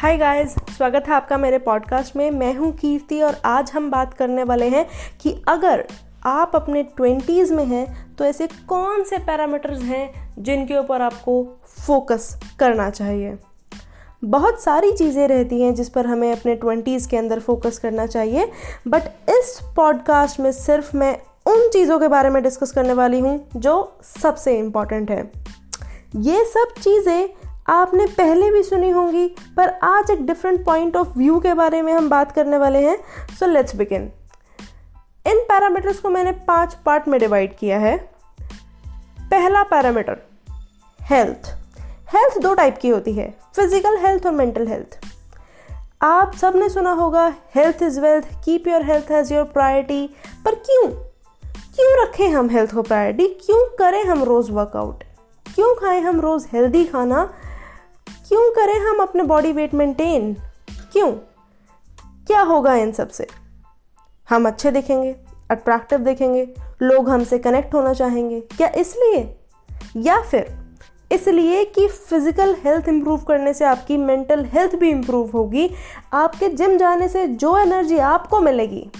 Hi guys स्वागत है आपका मेरे पॉडकास्ट में। मैं हूँ कीर्ति और आज हम बात करने वाले हैं कि अगर आप अपने ट्वेंटीज़ में हैं तो ऐसे कौन से पैरामीटर्स हैं जिनके ऊपर आपको फोकस करना चाहिए? बहुत सारी चीज़ें रहती हैं जिस पर हमें अपने ट्वेंटीज़ के अंदर फोकस करना चाहिए बट इस पॉडकास्ट में सिर्फ़ मैं उन चीज़ों के बारे में डिस्कस करने वाली हूँ जो सबसे इंपॉर्टेंट है। ये सब चीज़ें आपने पहले भी सुनी होंगी, पर आज एक डिफरेंट पॉइंट ऑफ़ व्यू के बारे में हम बात करने वाले हैं। सो लेट्स बिगिन इन पैरामीटर्स को मैंने पाँच पार्ट में डिवाइड किया है। पहला पैरामीटर हेल्थ हेल्थ दो टाइप की होती है फ़िज़िकल हेल्थ और मेंटल हेल्थ आप सबने सुना होगा health is wealth keep your health as your priority पर क्यों? क्यों रखें हम हेल्थ को प्रायोरिटी क्यों करें हम रोज़ वर्कआउट क्यों खाएँ हम रोज़ हेल्दी खाना? क्यों करें हम अपने बॉडी वेट मेंटेन क्यों? क्या होगा इन सबसे? हम अच्छे दिखेंगे अट्रैक्टिव दिखेंगे, लोग हमसे कनेक्ट होना चाहेंगे, क्या इसलिए? या फिर इसलिए कि फ़िज़िकल हेल्थ इंप्रूव करने से आपकी मेंटल हेल्थ भी इंप्रूव होगी, आपके जिम जाने से जो एनर्जी आपको मिलेगी,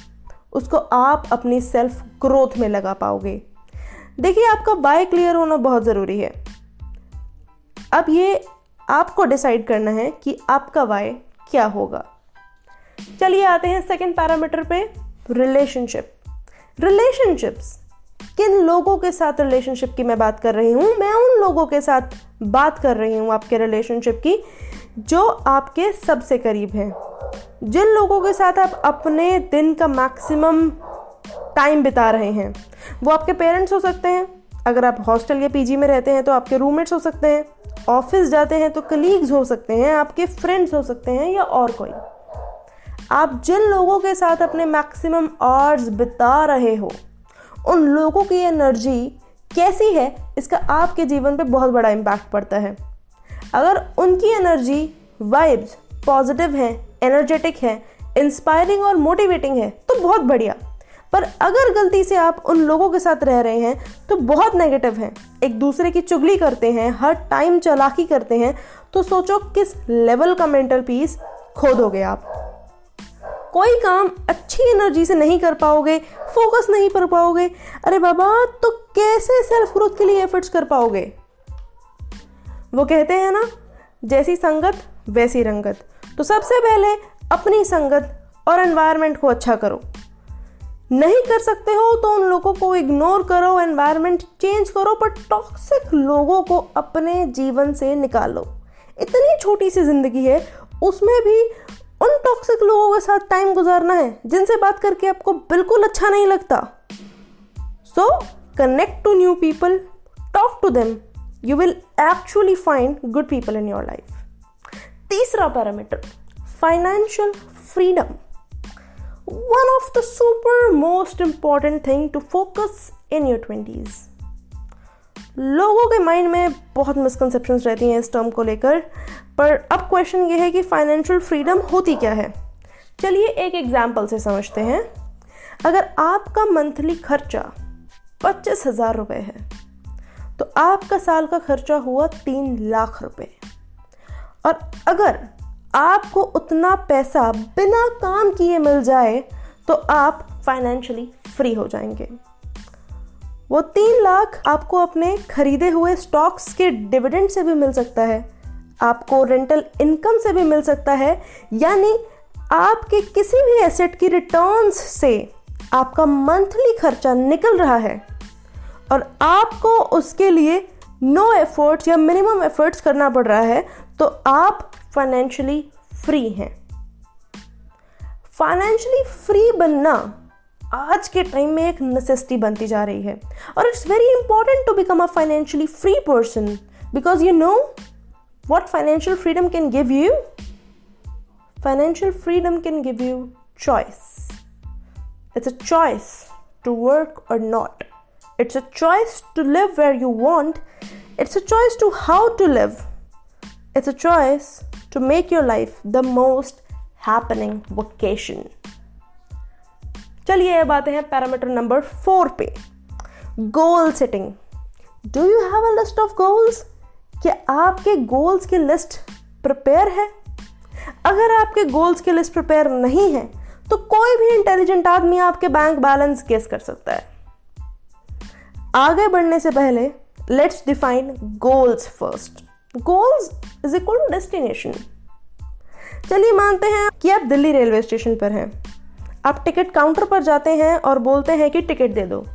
उसको आप अपनी सेल्फ ग्रोथ में लगा पाओगे। देखिए, आपका बाय क्लियर होना बहुत ज़रूरी है। अब ये आपको डिसाइड करना है कि आपका वाई क्या होगा। चलिए आते हैं सेकंड पैरामीटर पे रिलेशनशिप रिलेशनशिप्स किन लोगों के साथ रिलेशनशिप की मैं बात कर रही हूँ? मैं उन लोगों के साथ बात कर रही हूँ आपके रिलेशनशिप की, जो आपके सबसे करीब हैं। जिन लोगों के साथ आप अपने दिन का मैक्सिमम टाइम बिता रहे हैं, वो आपके पेरेंट्स हो सकते हैं। अगर आप हॉस्टल या पीजी में रहते हैं तो आपके रूममेट्स हो सकते हैं। ऑफ़िस जाते हैं तो कलीग्स हो सकते हैं, आपके फ्रेंड्स हो सकते हैं या और कोई। आप जिन लोगों के साथ अपने मैक्सिमम आवर्स बिता रहे हो, उन लोगों की एनर्जी कैसी है, इसका आपके जीवन पे बहुत बड़ा इम्पैक्ट पड़ता है। अगर उनकी एनर्जी वाइब्स पॉजिटिव है एनर्जेटिक है इंस्पायरिंग और मोटिवेटिंग है तो बहुत बढ़िया। पर अगर गलती से आप उन लोगों के साथ रह रहे हैं तो बहुत नेगेटिव हैं। एक दूसरे की चुगली करते हैं, हर टाइम चलाकी करते हैं तो सोचो किस लेवल का मेंटल पीस खो दोगे आप। कोई काम अच्छी एनर्जी से नहीं कर पाओगे फोकस नहीं कर पाओगे, अरे बाबा तो कैसे सेल्फ ग्रोथ के लिए एफर्ट्स कर पाओगे? वो कहते हैं ना, जैसी संगत, वैसी रंगत। तो सबसे पहले अपनी संगत और एनवायरनमेंट को अच्छा करो। नहीं कर सकते हो तो उन लोगों को इग्नोर करो एनवायरनमेंट चेंज करो पर टॉक्सिक लोगों को अपने जीवन से निकालो। इतनी छोटी सी ज़िंदगी है, उसमें भी उन टॉक्सिक लोगों के साथ टाइम गुजारना है, जिनसे बात करके आपको बिल्कुल अच्छा नहीं लगता। So connect to new people talk to them you will actually find good people in your life तीसरा parameter financial freedom one of the super most important thing to focus in your 20s लोगों के mind में बहुत misconception रहती हैं इस term को लेकर, पर अब क्वेश्चन ये है कि फाइनेंशियल फ्रीडम होती क्या है? चलिए एक एग्ज़ाम्पल से समझते हैं। अगर आपका मंथली खर्चा पच्चीस हज़ार रुपये है तो आपका साल का खर्चा हुआ तीन लाख रुपए। और अगर आपको उतना पैसा बिना काम किए मिल जाए तो आप फाइनेंशियली फ्री हो जाएँगे। वो तीन लाख आपको अपने खरीदे हुए स्टॉक्स के डिविडेंड से भी मिल सकता है, आपको रेंटल इनकम से भी मिल सकता है, यानी आपके किसी भी एसेट की रिटर्न्स से आपका मंथली खर्चा निकल रहा है। और आपको उसके लिए नो एफर्ट्स या मिनिमम एफर्ट्स करना पड़ रहा है तो आप फाइनेंशियली फ्री हैं। फाइनेंशियली फ्री बनना आज के टाइम में एक नेसेसिटी बनती जा रही है। और it's very important to become a financially free person because you know what financial freedom can give you financial freedom can give you choice it's a choice to work और not. It's a choice to live where you want. It's a choice to how to live. It's a choice to make your life the most happening vocation चलिए अब आते हैं parameter number four पे. Goal setting do you have a list of goals क्या आपके goals की list prepare है? अगर आपके गोल्स की लिस्ट प्रिपेयर नहीं है तो कोई भी इंटेलिजेंट आदमी आपके बैंक बैलेंस गेस कर सकता है। आगे बढ़ने से पहले let's define goals first goals is equal to destination चलिए मानते हैं कि आप दिल्ली रेलवे स्टेशन पर हैं। आप टिकट काउंटर पर जाते हैं और बोलते हैं कि टिकट दे दो।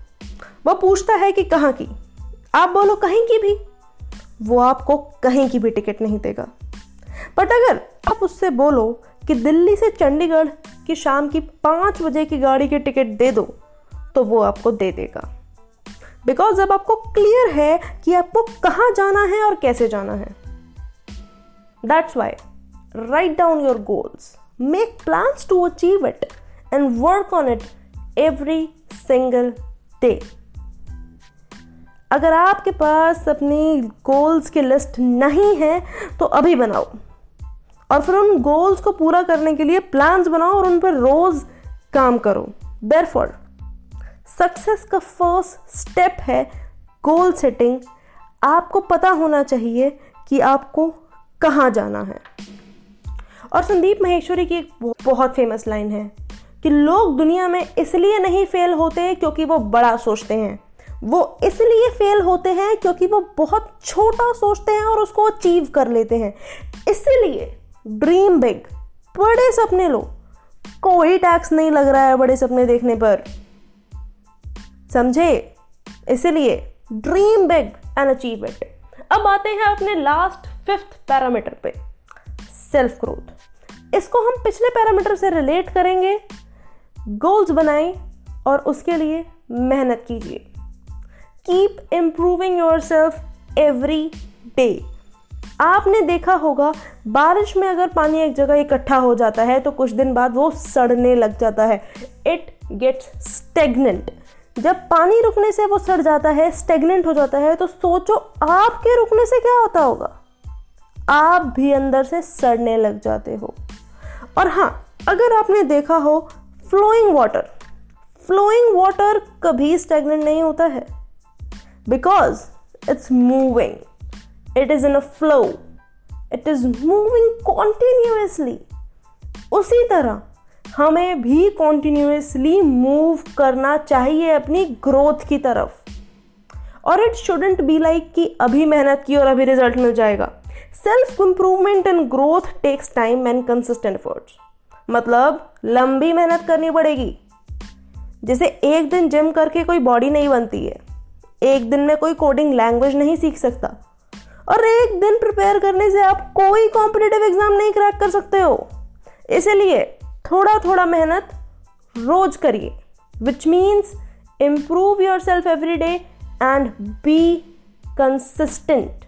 वह पूछता है कि कहाँ की। आप बोलो, कहीं की भी। वो आपको कहीं की भी टिकट नहीं देगा। बट अगर आप उससे बोलो कि दिल्ली से चंडीगढ़ की शाम की पाँच बजे की गाड़ी की टिकट दे दो तो वो आपको दे देगा। बिकॉज़ अब आपको क्लियर है कि आपको कहाँ जाना है और कैसे जाना है। That's why write down your goals make plans to achieve it and work on it every single day अगर आपके पास अपनी गोल्स की लिस्ट नहीं है तो अभी बनाओ। और फिर उन गोल्स को पूरा करने के लिए प्लान्स बनाओ और उन पर रोज काम करो। देर सक्सेस का फ़र्स्ट स्टेप है गोल सेटिंग आपको पता होना चाहिए कि आपको कहाँ जाना है। और संदीप महेश्वरी की एक बहुत फ़ेमस लाइन है कि लोग दुनिया में इसलिए नहीं फेल होते क्योंकि वो बड़ा सोचते हैं। वो इसलिए फेल होते हैं क्योंकि वो बहुत छोटा सोचते हैं और उसको अचीव कर लेते हैं। इसलिए ड्रीम बिग बड़े सपने लो। कोई टैक्स नहीं लग रहा है बड़े सपने देखने पर। समझे? इसलिए dream big and achieve it अब आते हैं अपने लास्ट फिफ्थ पैरामीटर पे सेल्फ ग्रोथ इसको हम पिछले पैरामीटर से रिलेट करेंगे गोल्स बनाएँ और उसके लिए मेहनत कीजिए. Keep improving yourself every day आपने देखा होगा, बारिश में अगर पानी एक जगह इकट्ठा हो जाता है तो कुछ दिन बाद वो सड़ने लग जाता है. इट गेट्स स्टेगनेंट जब पानी रुकने से वो सड़ जाता है स्टेगनेंट हो जाता है तो सोचो आपके रुकने से क्या होता होगा? आप भी अंदर से सड़ने लग जाते हो। और हाँ अगर आपने देखा हो फ्लोइंग वाटर फ्लोइंग वाटर कभी स्टेगनेंट नहीं होता है। Because it's moving it is in a flow it is moving continuously उसी तरह हमें भी कॉन्टिन्यूसली मूव करना चाहिए अपनी ग्रोथ की तरफ़। और इट शुडेंट बी लाइक कि अभी मेहनत की और अभी रिज़ल्ट मिल जाएगा। Self improvement and growth takes time and consistent efforts मतलब लंबी मेहनत करनी पड़ेगी। जैसे एक दिन जिम करके कोई बॉडी नहीं बनती है। एक दिन में कोई कोडिंग लैंग्वेज नहीं सीख सकता। और एक दिन प्रिपेयर करने से आप कोई कॉम्पिटेटिव एग्ज़ाम नहीं क्रैक कर सकते हो। इसीलिए थोड़ा थोड़ा मेहनत रोज करिए which means improve yourself every day and be consistent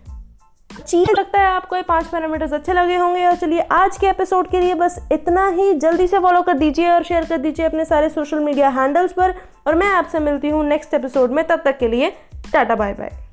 चीज़ लगता है आपको ये पाँच पैरामीटर्स अच्छे लगे होंगे और चलिए आज के एपिसोड के लिए बस इतना ही। जल्दी से फॉलो कर दीजिए और शेयर कर दीजिए अपने सारे सोशल मीडिया हैंडल्स पर और मैं आपसे मिलती हूँ नेक्स्ट एपिसोड में। तब तक के लिए टाटा बाय बाय